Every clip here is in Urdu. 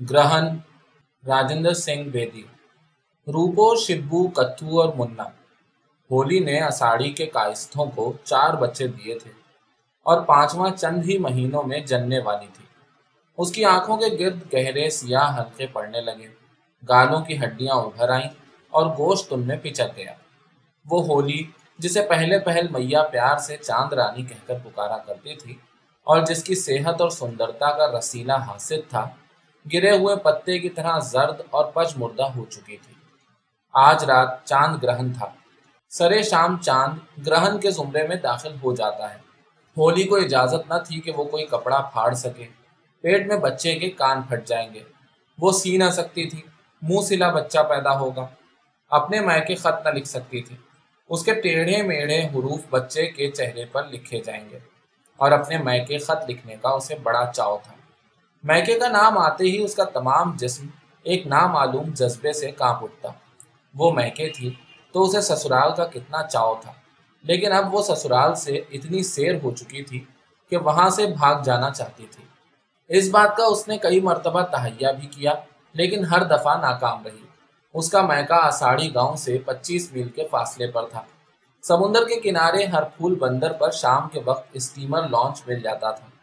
گرہن راجندر سنگھ بیدی روپو شبو کتھو اور منا ہولی نے اساڑی کے کائستوں کو چار بچے دیے تھے اور پانچواں چند ہی مہینوں میں جننے والی تھی اس کی آنکھوں کے گرد گہرے سیاہ ہلکے پڑنے لگے گالوں کی ہڈیاں ابھر آئیں اور گوشت ان میں پچک گیا وہ ہولی جسے پہلے پہل میاں پیار سے چاند رانی کہہ کر پکارا کرتی تھی اور جس کی صحت اور سندرتا کا رسیلہ حاصل تھا گرے ہوئے پتے کی طرح زرد اور پچ مردہ ہو چکی تھی آج رات چاند گرہن تھا۔ سرے شام چاند گرہن کے زمرے میں داخل ہو جاتا ہے۔ ہولی کو اجازت نہ تھی کہ وہ کوئی کپڑا پھاڑ سکے۔ پیٹ میں بچے کے کان پھٹ جائیں گے۔ وہ سی نہ سکتی تھی۔ منہ سلا بچہ پیدا ہوگا۔ اپنے مائع کے خط نہ لکھ سکتی تھی۔ اس کے ٹیڑھے میڑھے حروف بچے کے چہرے پر لکھے جائیں گے۔ اور اپنے مائع کے خط لکھنے کا اسے بڑا چاؤ تھا۔ میکے کا نام آتے ہی اس کا تمام جسم ایک نامعلوم جذبے سے کانپ اٹھتا۔ وہ میکے تھی تو اسے سسرال کا کتنا چاؤ تھا۔ لیکن اب وہ سسرال سے اتنی سیر ہو چکی تھی کہ وہاں سے بھاگ جانا چاہتی تھی۔ اس بات کا اس نے کئی مرتبہ تہیا بھی کیا، لیکن ہر دفعہ ناکام رہی۔ اس کا میکا آساڑی گاؤں سے پچیس میل کے فاصلے پر تھا۔ سمندر کے کنارے ہر پھول بندر پر شام کے وقت اسٹیمر لانچ مل جاتا تھا۔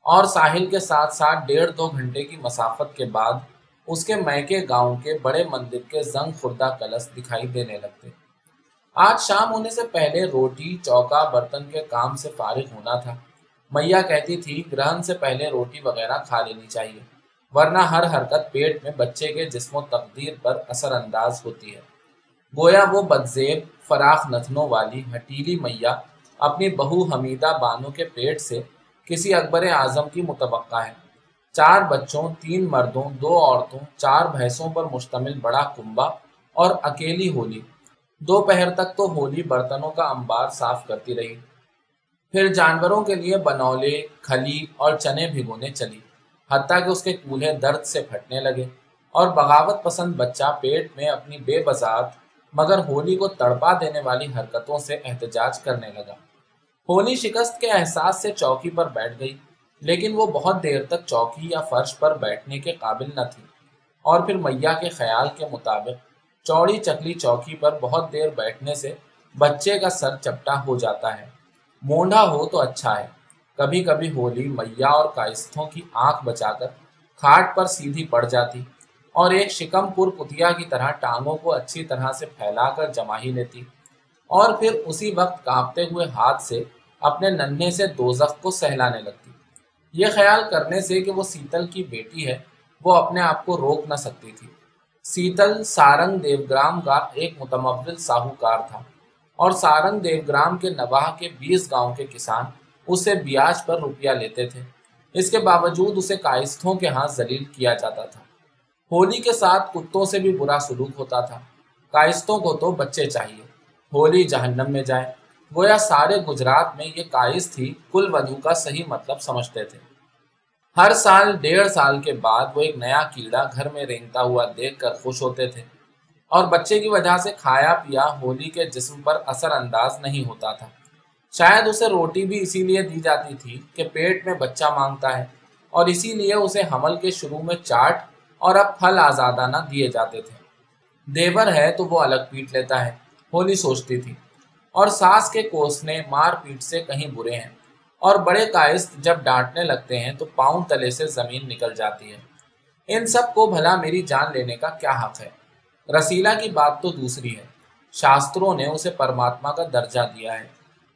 اور ساحل کے ساتھ ساتھ ڈیڑھ دو گھنٹے کی مسافت کے بعد اس کے میکے گاؤں کے بڑے مندر کے زنگ خوردہ کلس دکھائی دینے لگتے۔ آج شام ہونے سے پہلے روٹی، چوکا، برتن کے کام سے فارغ ہونا تھا۔ میاں کہتی تھی، گرہن سے پہلے روٹی وغیرہ کھا لینی چاہیے، ورنہ ہر حرکت پیٹ میں بچے کے جسم و تقدیر پر اثر انداز ہوتی ہے۔ گویا وہ بدزیب، فراخ نتنوں والی، ہٹیلی میاں اپنی بہو حمیدہ بانو کے پیٹ سے کسی اکبر اعظم کی متوقع ہے۔ چار بچوں، تین مردوں، دو عورتوں، چار بھینسوں پر مشتمل بڑا کنبا اور اکیلی ہولی۔ دوپہر تک تو ہولی برتنوں کا انبار صاف کرتی رہی۔ پھر جانوروں کے لیے بنولے، کھلی اور چنے بھگونے چلی۔ حتیٰ کہ اس کے کولہے درد سے پھٹنے لگے اور بغاوت پسند بچہ پیٹ میں اپنی بے بذات مگر ہولی کو تڑپا دینے والی حرکتوں سے احتجاج کرنے لگا۔ ہونی شکست کے احساس سے چوکی پر بیٹھ گئی، لیکن وہ بہت دیر تک چوکی یا فرش پر بیٹھنے کے قابل نہ تھی۔ اور پھر میاں کے خیال کے مطابق چوڑی چکلی چوکی پر بہت دیر بیٹھنے سے بچے کا سر چپٹا ہو جاتا ہے۔ مونڈا ہو تو اچھا ہے۔ کبھی کبھی ہولی میاں اور کائستوں کی آنکھ بچا کر کھاٹ پر سیدھی پڑ جاتی اور ایک شکم پور کتیا کی طرح ٹانگوں کو اچھی طرح سے پھیلا کر جما ہی لیتی اور پھر اسی وقت کانپتے ہوئے ہاتھ سے اپنے ننھے سے دوزخ کو سہلانے لگتی۔ یہ خیال کرنے سے کہ وہ سیتل کی بیٹی ہے، وہ اپنے آپ کو روک نہ سکتی تھی۔ سیتل سارنگ دیوگرام کا ایک متمول ساہوکار تھا اور سارنگ دیوگرام کے نواح کے بیس گاؤں کے کسان اسے بیاج پر روپیہ لیتے تھے۔ اس کے باوجود اسے کائستوں کے ہاں ذلیل کیا جاتا تھا۔ ہولی کے ساتھ کتوں سے بھی برا سلوک ہوتا تھا۔ کائستوں کو تو بچے چاہیے۔ ہولی جہنم میں جائیں گویا سارے گجرات میں یہ کائز تھی، کل ودو کا صحیح مطلب سمجھتے تھے۔ ہر سال، ڈیڑھ سال کے بعد وہ ایک نیا کیڑا گھر میں رینگتا ہوا دیکھ کر خوش ہوتے تھے۔ اور بچے کی وجہ سے کھایا پیا ہولی کے جسم پر اثر انداز نہیں ہوتا تھا۔ شاید اسے روٹی بھی اسی لیے دی جاتی تھی کہ پیٹ میں بچہ مانگتا ہے، اور اسی لیے اسے حمل کے شروع میں چاٹ اور اب پھل آزادانہ دیے جاتے تھے۔ دیور ہے تو وہ الگ پیٹ لیتا ہے، ہولی سوچتی تھی۔ اور ساس کے کوسنے مار پیٹ سے کہیں برے ہیں۔ اور بڑے کائست جب ڈانٹنے لگتے ہیں تو پاؤں تلے سے زمین نکل جاتی ہے۔ ان سب کو بھلا میری جان لینے کا کیا حق ہے؟ رسیلا کی بات تو دوسری ہے۔ شاستروں نے اسے پرماتما کا درجہ دیا ہے۔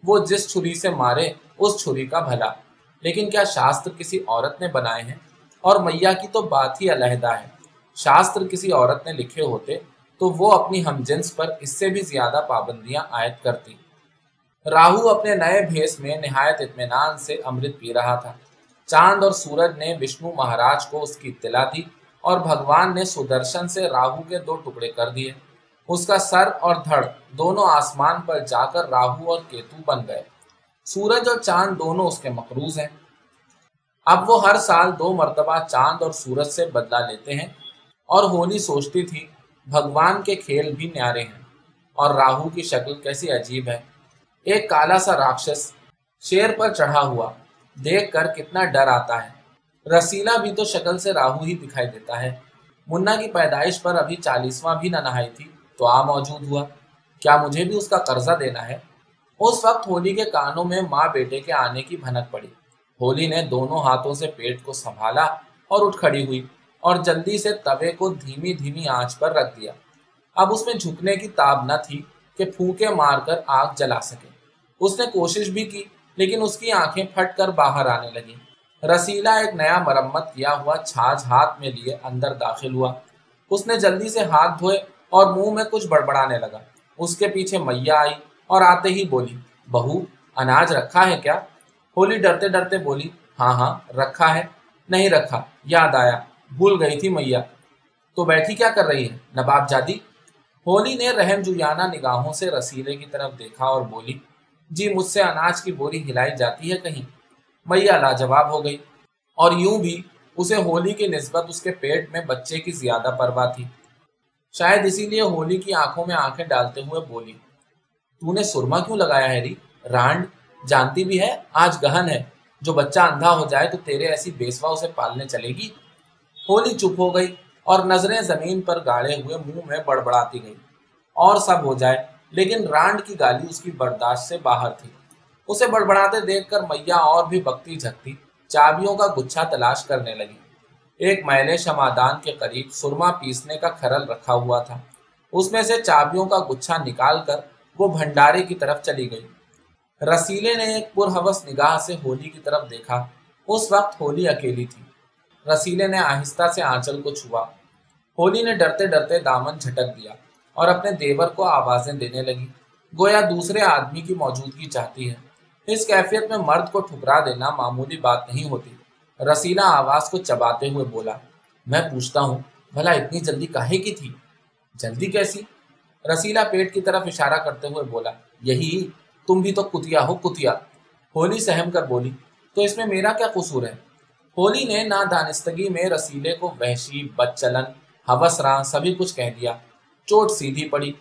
وہ جس چھری سے مارے، اس چھری کا بھلا۔ لیکن کیا شاستر کسی عورت نے بنائے ہیں؟ اور میاں کی تو بات ہی علیحدہ ہے۔ شاستر کسی عورت نے لکھے ہوتے تو وہ اپنی ہم جنس پر اس سے بھی زیادہ پابندیاں عائد کرتی۔ راہو اپنے نئے بھیس میں نہایت اطمینان سے امرت پی رہا تھا۔ چاند اور سورج نے وشنو مہاراج کو اس کی اطلاع دی اور بھگوان نے سدرشن سے راہو کے دو ٹکڑے کر دیے۔ اس کا سر اور دھڑ دونوں آسمان پر جا کر راہو اور کیتو بن گئے۔ سورج اور چاند دونوں اس کے مقروض ہیں۔ اب وہ ہر سال دو مرتبہ چاند اور سورج سے بدلہ لیتے ہیں اور ہونی سوچتی تھی بھگوان کے کھیل بھی نیارے ہیں۔ اور راہو کی شکل کیسی عجیب ہے۔ ایک کالا سا راکشس شیر پر چڑھا ہوا دیکھ کر کتنا ڈر آتا ہے۔ رسیلا بھی تو شکل سے راہو ہی دکھائی دیتا ہے۔ منا کی پیدائش پر ابھی چالیسواں بھی نہ نہائی تھی تو آ موجود ہوا۔ کیا مجھے بھی اس کا قرضہ دینا ہے؟ اس وقت ہولی کے کانوں میں ماں بیٹے کے آنے کی بھنک پڑی۔ ہولی نے دونوں ہاتھوں سے پیٹ کو سنبھالا اور اٹھ کھڑی ہوئی۔ اور جلدی سے توے کو دھیمی دھیمی آنچ پر رکھ دیا۔ اب اس میں جھکنے کی تاب نہ تھی کہ پھونکے مار کر آگ جلا سکے۔ اس نے کوشش بھی کی، لیکن اس کی آنکھیں پھٹ کر باہر آنے لگی رسیلا ایک نیا مرمت کیا ہوا چھاج ہاتھ میں لیے اندر داخل ہوا۔ اس نے جلدی سے ہاتھ دھوئے اور منہ میں کچھ بڑبڑانے لگا۔ اس کے پیچھے میاں آئی اور آتے ہی بولی، بہو، اناج رکھا ہے کیا؟ ہولی ڈرتے ڈرتے بولی ہاں ہاں رکھا ہے۔ نہیں رکھا، یاد آیا۔ بھول گئی تھی میاں تو بیٹھی کیا کر رہی ہے؟ نباب جادی؟ ہولی نے رحم جویانہ نگاہوں سے رسیلے کی طرف دیکھا اور بولی جی مجھ سے اناج کی بوری ہلائی جاتی ہے کہیں۔ میاں لاجواب ہو گئی۔ اور یوں بھی اسے ہولی کی نسبت اس کے پیٹ میں بچے کی زیادہ پرواہ تھی۔ شاید اسی لیے ہولی کی آنکھوں میں آنکھیں ڈالتے ہوئے بولی، تو نے سرما کیوں لگایا ہے رانڈ، جانتی بھی ہے، آج گہن ہے۔ جو بچہ اندھا ہو جائے تو تیرے ایسی بیسوا اسے پالنے چلے گی؟ ہولی چپ ہو گئی اور نظریں زمین پر گاڑے ہوئے منہ میں بڑبڑاتی گئی اور سب ہو جائے، لیکن رانڈ کی گالی اس کی برداشت سے باہر تھی۔ اسے بڑبڑاتے دیکھ کر میاں اور بھی بکتی جھکتی، چابیوں کا گچھا تلاش کرنے لگی۔ ایک میلے شمادان کے قریب سرما پیسنے کا کھرل رکھا ہوا تھا۔ اس میں سے چابیوں کا گچھا نکال کر وہ بھنڈارے کی طرف چلی گئی۔ رسیلے نے ایک پرہوس نگاہ سے ہولی کی طرف دیکھا۔ اس وقت ہولی اکیلی تھی۔ رسیلے نے آہستہ سے آنچل کو چھوا ہولی نے ڈرتے ڈرتے دامن جھٹک دیا اور اپنے دیور کو آوازیں دینے لگی گویا دوسرے آدمی کی موجودگی چاہتی ہے اس کیفیت میں مرد کو ٹھکرا دینا معمولی بات نہیں ہوتی رسیلا آواز کو چباتے ہوئے بولا میں پوچھتا ہوں بھلا اتنی جلدی کاہے کی تھی جلدی کیسی رسیلا پیٹ کی طرف اشارہ کرتے ہوئے بولا یہی تم بھی تو کتیا ہو کتیا ہولی سہم کر بولی تو اس میں میرا کیا قصور ہے ہولی نے نادانستگی میں رسیلے کو وحشی بد چلن حوث راہ سبھی کچھ کہہ دیا۔ چوٹ سیدھی پڑی۔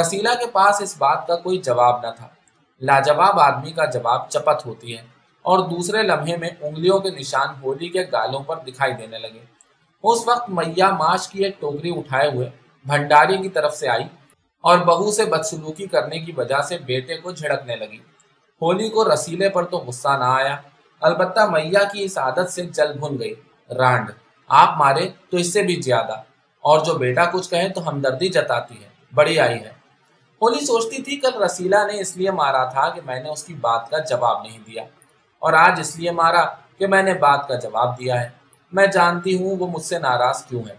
رسیلا کے پاس اس بات کا کوئی جواب نہ تھا۔ لاجواب آدمی کا جواب چپت ہوتی ہے اور دوسرے لمحے میں انگلیوں کے نشان ہولی کے گالوں پر دکھائی دینے لگے۔ اس وقت میاں ماش کی ایک ٹوکری اٹھائے ہوئے بھنڈاری کی طرف سے آئی اور بہو سے بدسلوکی کرنے کی وجہ سے بیٹے کو جھڑکنے لگی۔ ہولی کو رسیلے پر تو غصہ نہ آیا۔ البتہ میاں کی اس عادت سے جل بھن گئی۔ رانڈ، آپ مارے تو اس سے بھی زیادہ۔ اور جو بیٹا کچھ کہے تو ہمدردی جتاتی ہے۔ بڑی آئی ہے۔ ہولی سوچتی تھی کل رسیلا نے اس لیے مارا تھا کہ میں نے اس کی بات کا جواب نہیں دیا۔ اور آج اس لیے مارا کہ میں نے بات کا جواب دیا ہے۔ میں جانتی ہوں وہ مجھ سے ناراض کیوں ہے۔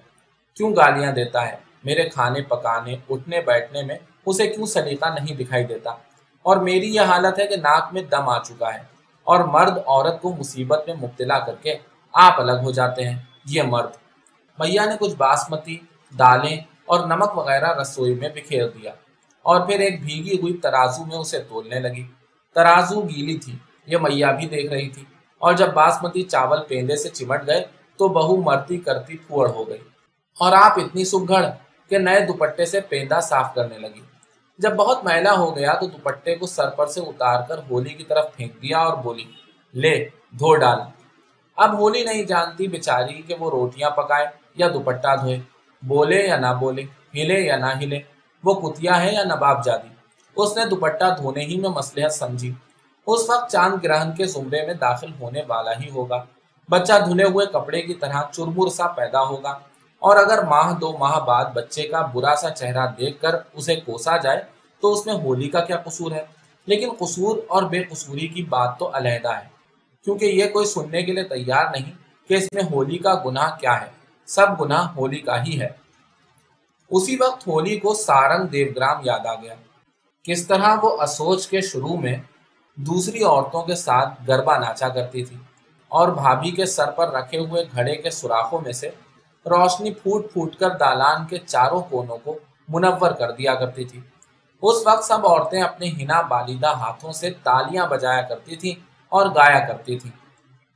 کیوں گالیاں دیتا ہے؟ میرے کھانے پکانے، اٹھنے بیٹھنے میں اسے کیوں سلیقہ نہیں دکھائی دیتا؟ اور میری یہ حالت ہے کہ ناک میں دم آ چکا ہے۔ اور مرد عورت کو مصیبت میں مبتلا کر کے آپ الگ ہو جاتے ہیں۔ یہ مرد۔ میاں نے کچھ باسمتی، دالیں اور نمک وغیرہ رسوئی میں بکھیر دیا اور پھر ایک بھیگی ہوئی ترازو میں اسے تولنے لگی۔ ترازو گیلی تھی، یہ میاں بھی دیکھ رہی تھی۔ اور جب باسمتی چاول پیندے سے چمٹ گئے تو بہو مرتی کرتی پھوڑ ہو گئی۔ اور آپ اتنی سگڑ کہ نئے دوپٹے سے پیندا صاف کرنے لگی۔ جب بہت میلا ہو گیا تو دوپٹے کو سر پر سے اتار کر ہولی کی طرف پھینک دیا اور بولی، لے، دھو ڈال۔ اب ہولی نہیں جانتی بیچاری کہ وہ روٹیاں پکائے یا دوپٹہ دھوئے۔ بولے یا نہ بولے، ہلے یا نہ ہلے، وہ کتیا ہے یا نباب جادی۔ اس نے دوپٹہ دھونے ہی میں مسلحت سمجھی۔ اس وقت چاند گرہن کے زمرے میں داخل ہونے والا ہی ہوگا۔ بچہ دھلے ہوئے کپڑے کی طرح چرمر سا پیدا ہوگا۔ اور اگر ماہ دو ماہ بعد بچے کا برا سا چہرہ دیکھ کر اسے کوسا جائے، تو اس میں ہولی کا کیا قصور ہے؟ لیکن قصور اور بے قصوری کی بات تو علیحدہ ہے، کیونکہ یہ کوئی سننے کے لیے تیار نہیں کہ اس میں ہولی کا گناہ کیا ہے۔ سب گناہ ہولی کا ہی ہے۔ اسی وقت ہولی کو سارنگ دیوگرام یاد آ گیا۔ کس طرح وہ اسوچ کے شروع میں دوسری عورتوں کے ساتھ گربا ناچا کرتی تھی اور بھابھی کے سر پر رکھے ہوئے گھڑے کے سوراخوں میں سے روشنی پھوٹ پھوٹ کر دالان کے چاروں کونوں کو منور کر دیا کرتی تھی۔ اس وقت سب عورتیں اپنے ہنا بالیدہ ہاتھوں سے تالیاں بجایا کرتی تھیں اور گایا کرتی تھیں۔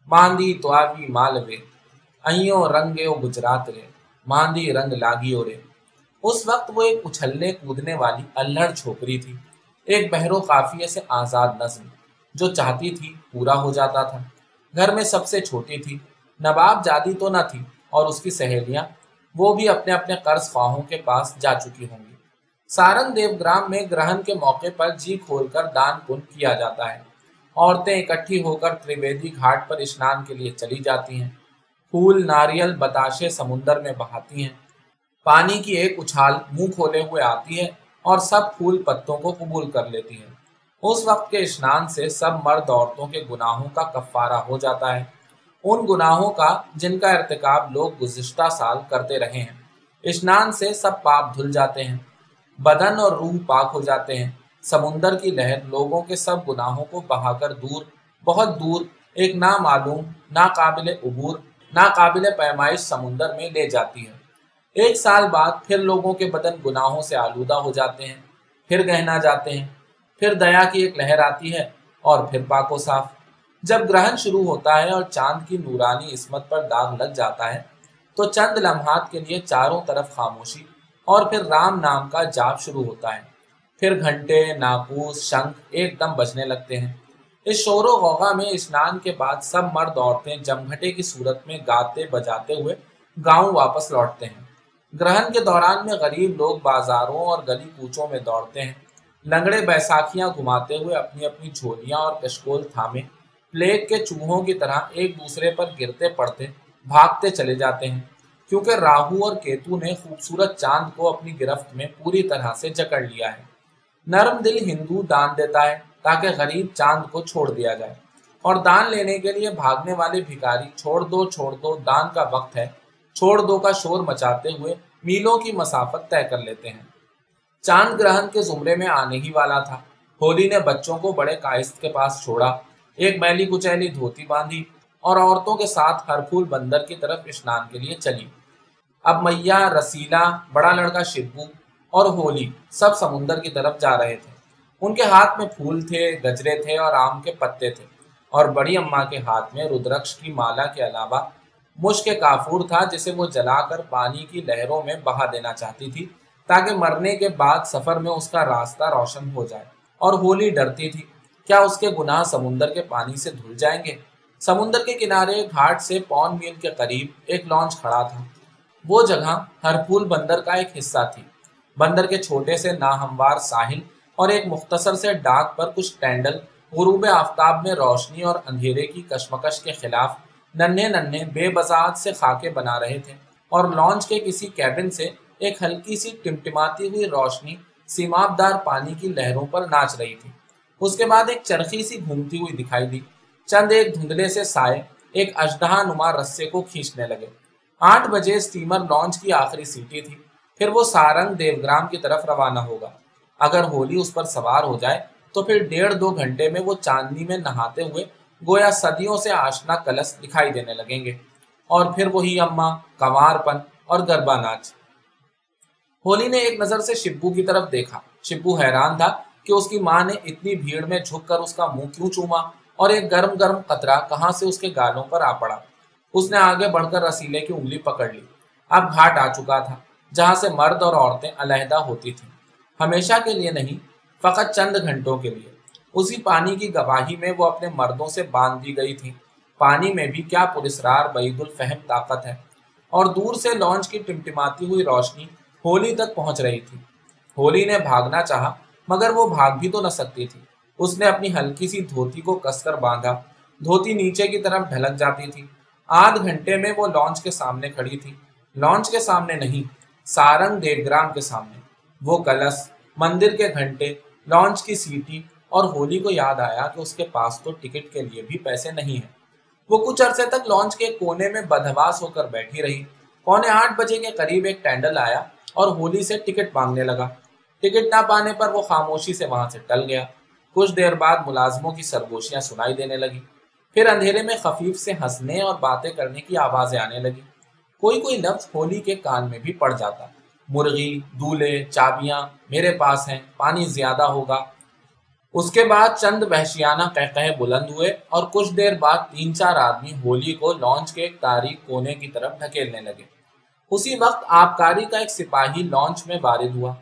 ماندی توی مالوے ائیوں رنگے او گجرات رے، ماندی، رنگ لاگیو رے۔ اس وقت وہ ایک اچھلنے کودنے والی الہڑ چھوکری تھی۔ ایک بہرو قافیے سے آزاد نظم جو چاہتی تھی پورا ہو جاتا تھا۔ گھر میں سب سے چھوٹی تھی۔ نواب جادی تو نہ تھی۔ اور اس کی سہیلیاں، وہ بھی اپنے اپنے قرض خواہوں کے پاس جا چکی ہوں گی۔ سارنگ دیو گرام میں گرہن کے موقع پر جی کھول کر دان پن کیا جاتا ہے۔ عورتیں اکٹھی ہو کر تریویدی گھاٹ پر اسنان کے لیے چلی جاتی ہیں۔ پھول، ناریل، بتاشے سمندر میں بہاتی ہیں۔ پانی کی ایک اچھال منہ کھولے ہوئے آتی ہے اور سب پھول پتوں کو قبول کر لیتی ہے اس وقت کے اسنان سے سب مرد عورتوں کے گناہوں کا کفارہ ہو جاتا ہے۔ ان گناہوں کا جن کا ارتکاب لوگ گزشتہ سال کرتے رہے ہیں۔ اسنان سے سب پاپ دھل جاتے ہیں۔ بدن اور روح پاک ہو جاتے ہیں۔ سمندر کی لہر لوگوں کے سب گناہوں کو بہا کر دور، بہت دور، ایک نامعلوم، ناقابل عبور، ناقابل پیمائش سمندر میں لے جاتی ہے۔ ایک سال بعد پھر لوگوں کے بدن گناہوں سے آلودہ ہو جاتے ہیں۔ پھر گہنا جاتے ہیں۔ پھر دیا کی ایک لہر آتی ہے اور پھر پاک و صاف۔ جب گرہن شروع ہوتا ہے اور چاند کی نورانی عصمت پر داغ لگ جاتا ہے، تو چند لمحات کے لیے چاروں طرف خاموشی اور پھر رام نام کا جاپ شروع ہوتا ہے۔ پھر گھنٹے ناپوس شنکھ ایک دم بجنے لگتے ہیں۔ اس شور و غوغا میں اسنان کے بعد سب مرد عورتیں جمگھٹے کی صورت میں گاتے بجاتے ہوئے گاؤں واپس لوٹتے ہیں۔ گرہن کے دوران میں غریب لوگ بازاروں اور گلی کوچوں میں دوڑتے ہیں۔ لنگڑے بیساکھیاں گھماتے ہوئے اپنی اپنی جھولیاں اور کشکول تھامے۔ پلیگ کے چوہوں کی طرح ایک دوسرے پر گرتے پڑتے، بھاگتے چلے جاتے ہیں۔ کیونکہ راہو اور کیتو نے خوبصورت چاند کو اپنی گرفت میں پوری طرح سے جکڑ لیا ہے۔ نرم دل ہندو دان دیتا ہے تاکہ غریب چاند کو چھوڑ دیا جائے۔ اور دان لینے کے لیے بھاگنے والے بھکاری چھوڑ دو چھوڑ دو، دان کا وقت ہے۔ چھوڑ دو کا شور مچاتے ہوئے میلوں کی مسافت طے کر لیتے ہیں۔ چاند گرہن کے زمرے میں آنے ہی والا تھا۔ ہولی نے بچوں کو بڑے کائست کے پاس چھوڑا۔ ایک میلی کچیلی دھوتی باندھی اور عورتوں کے ساتھ ہر پھول بندر کی طرف اسنان کے لیے چلی۔ اب میاں رسیلا، بڑا لڑکا شبو اور ہولی سب سمندر کی طرف جا رہے تھے۔ ان کے ہاتھ میں پھول تھے، گجرے تھے اور آم کے پتے تھے۔ اور بڑی اماں کے ہاتھ میں ردرکش کی مالا کے علاوہ مشک کافور تھا، جسے وہ جلا کر پانی کی لہروں میں بہا دینا چاہتی تھی تاکہ مرنے کے بعد سفر میں اس کا راستہ روشن ہو جائے اور ہولی ڈرتی تھی۔ کیا اس کے گناہ سمندر کے پانی سے دھل جائیں گے؟ سمندر کے کنارے گھاٹ سے پون میل کے قریب ایک لانچ کھڑا تھا۔ وہ جگہ ہر پھول بندر کا ایک حصہ تھی۔ بندر کے چھوٹے سے ناہموار ساحل اور ایک مختصر سے ڈاک پر کچھ ٹینڈل غروب آفتاب میں روشنی اور اندھیرے کی کشمکش کے خلاف ننھے ننھے بے بزاعت سے خاکے بنا رہے تھے اور لانچ کے کسی کیبن سے ایک ہلکی سی ٹمٹماتی ہوئی روشنی سیماب دار پانی کی لہروں پر ناچ رہی تھی۔ اس کے بعد ایک چرخی سی گھومتی ہوئی دکھائی دی۔ چند ایک دھندلے سے سائے، ایک اجدہا نما رسے کو کھینچنے لگے۔ آٹھ بجے اسٹیمر لانچ کی آخری سیٹی تھی۔ پھر وہ سارنگ دیو گرام کی طرف روانہ ہوگا۔ اگر ہولی اس پر سوار ہو جائے، تو پھر ڈیڑھ دو گھنٹے میں وہ چاندنی میں نہاتے ہوئے گویا صدیوں سے آشنا کلس دکھائی دینے لگیں گے۔ اور پھر وہی اما کنوار پن اور گربا ناچ ہولی نے ایک نظر سے شبو کی طرف دیکھا۔ شبو حیران تھا کہ اس کی ماں نے اتنی بھیڑ میں جھک کر اس کا منہ کیوں چوما اور ایک گرم گرم قطرہ کہاں سے اس کے گالوں پر آ پڑا؟ اس نے آگے بڑھ کر رسیلے کی انگلی پکڑ لی۔ اب گھاٹ آ چکا تھا، جہاں سے مرد اور عورتیں علیحدہ ہوتی تھیں۔ ہمیشہ کے لیے نہیں، فقط چند گھنٹوں کے لیے۔ اسی پانی کی گواہی میں وہ اپنے مردوں سے باندھ دی گئی تھی پانی میں بھی کیا پرسرار بعید الفہم طاقت ہے۔ اور دور سے لانچ کی ٹمٹماتی ہوئی روشنی ہولی تک پہنچ رہی تھی۔ ہولی نے بھاگنا چاہا مگر وہ بھاگ بھی تو نہ سکتی تھی۔ اس نے اپنی ہلکی سی دھوتی کو کس کر باندھا۔ دھوتی نیچے کی طرف ڈھلک جاتی تھی۔ آدھ گھنٹے میں وہ لانچ کے سامنے کھڑی تھی۔ لانچ کے سامنے نہیں، سارنگ دیو گرام کے سامنے۔ وہ کلس، مندر کے گھنٹے، لانچ کی سیٹی اور ہولی کو یاد آیا کہ اس کے پاس تو ٹکٹ کے لیے بھی پیسے نہیں ہیں۔ وہ کچھ عرصے تک لانچ کے کونے میں بدہواس ہو کر بیٹھی رہی۔ پونے آٹھ بجے کے قریب ایک ٹینڈل آیا اور ہولی سے ٹکٹ مانگنے لگا۔ ٹکٹ نہ پانے پر وہ خاموشی سے وہاں سے ٹل گیا۔ کچھ دیر بعد ملازموں کی سرگوشیاں سنائی دینے لگی۔ پھر اندھیرے میں خفیف سے ہنسنے اور باتیں کرنے کی آوازیں آنے لگی۔ کوئی کوئی لفظ ہولی کے کان میں بھی پڑ جاتا۔ مرغی دولے چابیاں میرے پاس ہیں، پانی زیادہ ہوگا۔ اس کے بعد چند وحشیانہ کہہ بلند ہوئے اور کچھ دیر بعد تین چار آدمی ہولی کو لانچ کے ایک تاریخ کونے کی طرف ڈھکیلنے لگے۔ اسی وقت آبکاری کا ایک سپاہی لانچ میں وارد ہوا۔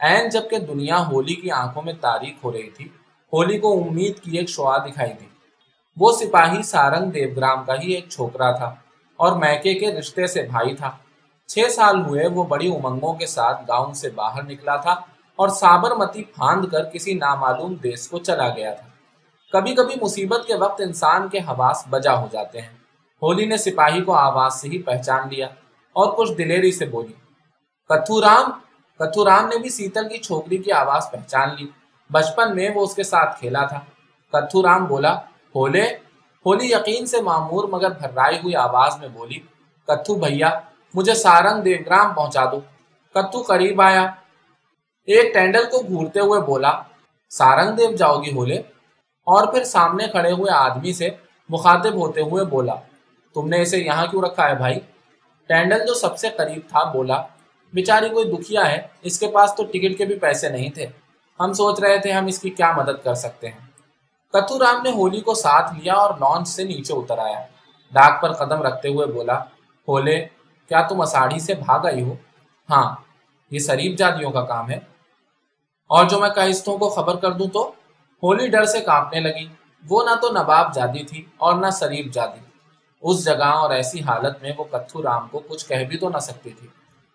این جبکہ دنیا ہولی کی آنکھوں میں تاریخ ہو رہی تھی، ہولی کو امید کی ایک شعا دکھائی دی۔ وہ سپاہی سارنگ دیو گرام کا ہی ایک چھوکرا تھا اور میکے کے رشتے سے بھائی تھا۔ چھ سال ہوئے وہ بڑی امنگوں کے ساتھ گاؤں سے باہر نکلا تھا اور سابرمتی پھاند کر کسی نامعلوم دیس کو چلا گیا تھا۔ کبھی کبھی مصیبت کے وقت انسان کے حواس بجا ہو جاتے ہیں۔ ہولی نے سپاہی کو آواز سے ہی پہچان لیا اور کچھ دلیری سے بولی، کتھو رام کتھو رام نے بھی سیتل کی چھوکری کی آواز پہچان لی۔ بچپن میں وہ اس کے ساتھ کھیلا تھا۔ کتھو رام بولا، ہولے، ہولی یقین سے معمور مگر بھرائی ہوئی آواز میں بولی، کتھو بھیا، مجھے سارنگ دیوگرام پہنچا دو۔ کتھو قریب آیا۔ ایک ٹینڈل کو گھورتے ہوئے بولا، سارنگ دیو جاؤ گی ہولے۔ اور پھر سامنے کھڑے ہوئے آدمی سے مخاطب ہوتے ہوئے بولا، تم نے اسے یہاں کیوں رکھا ہے بھائی؟ ٹینڈل جو سب سے قریب تھا بولا بیچاری کوئی دکھیا ہے، اس کے پاس تو ٹکٹ کے بھی پیسے نہیں تھے۔ ہم سوچ رہے تھے ہم اس کی کیا مدد کر سکتے ہیں۔ کتو رام نے ہولی کو ساتھ لیا اور لانچ سے نیچے اتر آیا۔ ڈاک پر قدم رکھتے ہوئے بولا ہولے کیا تم اساڑھی سے بھاگ آئی ہو؟ ہاں یہ شریف جادیوں کا کام ہے۔ اور جو میں کائستوں کو خبر کر دوں تو؟ ہولی ڈر سے کانپنے لگی۔ وہ نہ تو نواب جادی تھی اور نہ شریف جادی۔ اس جگہ اور ایسی حالت میں وہ کتھو رام کو کچھ کہہ بھی تو نہ سکتی تھی۔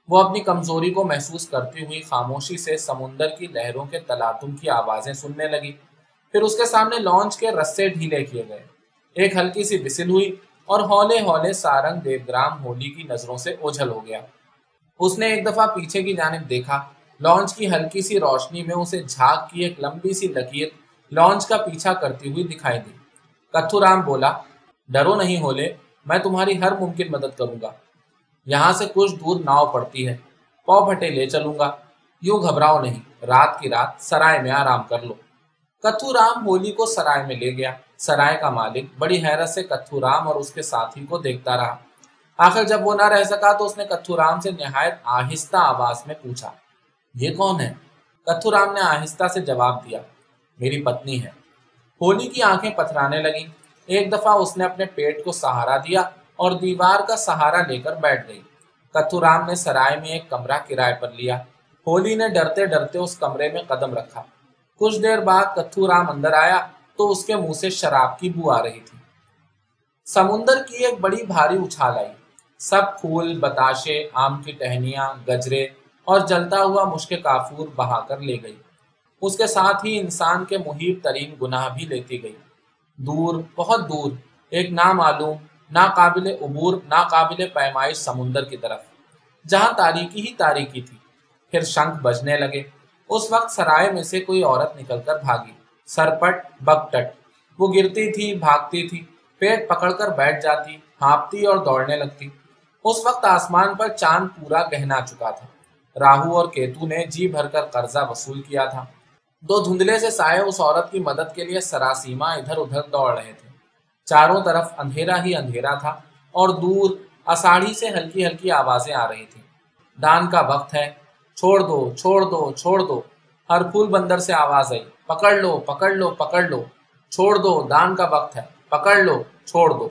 وہ اپنی کمزوری کو محسوس کرتی ہوئی خاموشی سے سمندر کی لہروں کے تلاتم کی آوازیں سننے لگی۔ پھر اس کے سامنے لانچ کے رسے ڈھیلے کیے گئے۔ ایک ہلکی سی بسل ہوئی اور ہولے ہولے سارنگ دیوگرام ہولی کی نظروں سے اوجھل ہو گیا۔ اس نے ایک دفعہ پیچھے کی جانب دیکھا۔ لانچ کی ہلکی سی روشنی میں اسے جھاگ کی ایک لمبی سی لکیر لانچ کا پیچھا کرتی ہوئی دکھائی دی۔ کتھو رام بولا، ڈرو نہیں ہولے، میں تمہاری ہر ممکن مدد کروں گا۔ یہاں سے کچھ دور ناؤ پڑتی ہے۔ پو پھٹے لے چلوں گا۔ یوں گھبراؤ نہیں۔ رات کی رات سرائے میں آرام کر لو۔ کتھو رام ہولی کو سرائے میں لے گیا۔ سرائے کا مالک بڑی حیرت سے کتھو رام اور اس کے ساتھی کو دیکھتا رہا۔ آخر جب وہ نہ رہ سکا تو اس نے کتھو رام سے نہایت آہستہ آواز میں پوچھا، یہ کون ہے؟ کتھو رام نے آہستہ سے جواب دیا، میری پتنی ہے۔ ہولی کی آنکھیں پتھرانے لگی ایک دفعہ اس نے اپنے پیٹ کو سہارا دیا۔ اور دیوار کا سہارا لے کر بیٹھ گئی۔ کتھو رام نے سرائے میں ایک کمرہ کرائے پر لیا۔ ہولی نے ڈرتے ڈرتے اس کمرے میں قدم رکھا۔ کچھ دیر بعد کتھو رام اندر آیا تو اس کے منہ سے شراب کی بو آ رہی تھی۔ سمندر کی ایک بڑی بھاری اچھال آئی۔ سب پھول، بتاشے، آم کی ٹہنیاں، گجرے اور جلتا ہوا مشک کافور بہا کر لے گئی۔ اس کے ساتھ ہی انسان کے محیط ترین گناہ بھی لیتی گئی۔ دور، بہت دور، ایک نامعلوم ناقابل عبور، ناقابل پیمائش سمندر کی طرف۔ جہاں تاریکی ہی تاریکی تھی، پھر شنکھ بجنے لگے۔ اس وقت سرائے میں سے کوئی عورت نکل کر بھاگی۔ سرپٹ بگٹٹ وہ گرتی تھی، بھاگتی تھی۔ پیٹ پکڑ کر بیٹھ جاتی، ہانپتی اور دوڑنے لگتی۔ اس وقت آسمان پر چاند پورا گہنا چکا تھا۔ راہو اور کیتو نے جی بھر کر قرضہ وصول کیا تھا۔ دو دھندلے سے سائے اس عورت کی مدد کے لیے سراسیما ادھر ادھر دوڑ رہے تھے۔ چاروں طرف اندھیرا ہی اندھیرا تھا اور دور اساڑھی سے ہلکی ہلکی آوازیں آ رہی تھیں۔ دان کا وقت ہے۔ چھوڑ دو چھوڑ دو چھوڑ دو۔ ہر پھول بندر سے آواز آئی۔ پکڑ لو پکڑ لو پکڑ لو۔ چھوڑ دو، دان کا وقت ہے۔ پکڑ لو، چھوڑ دو۔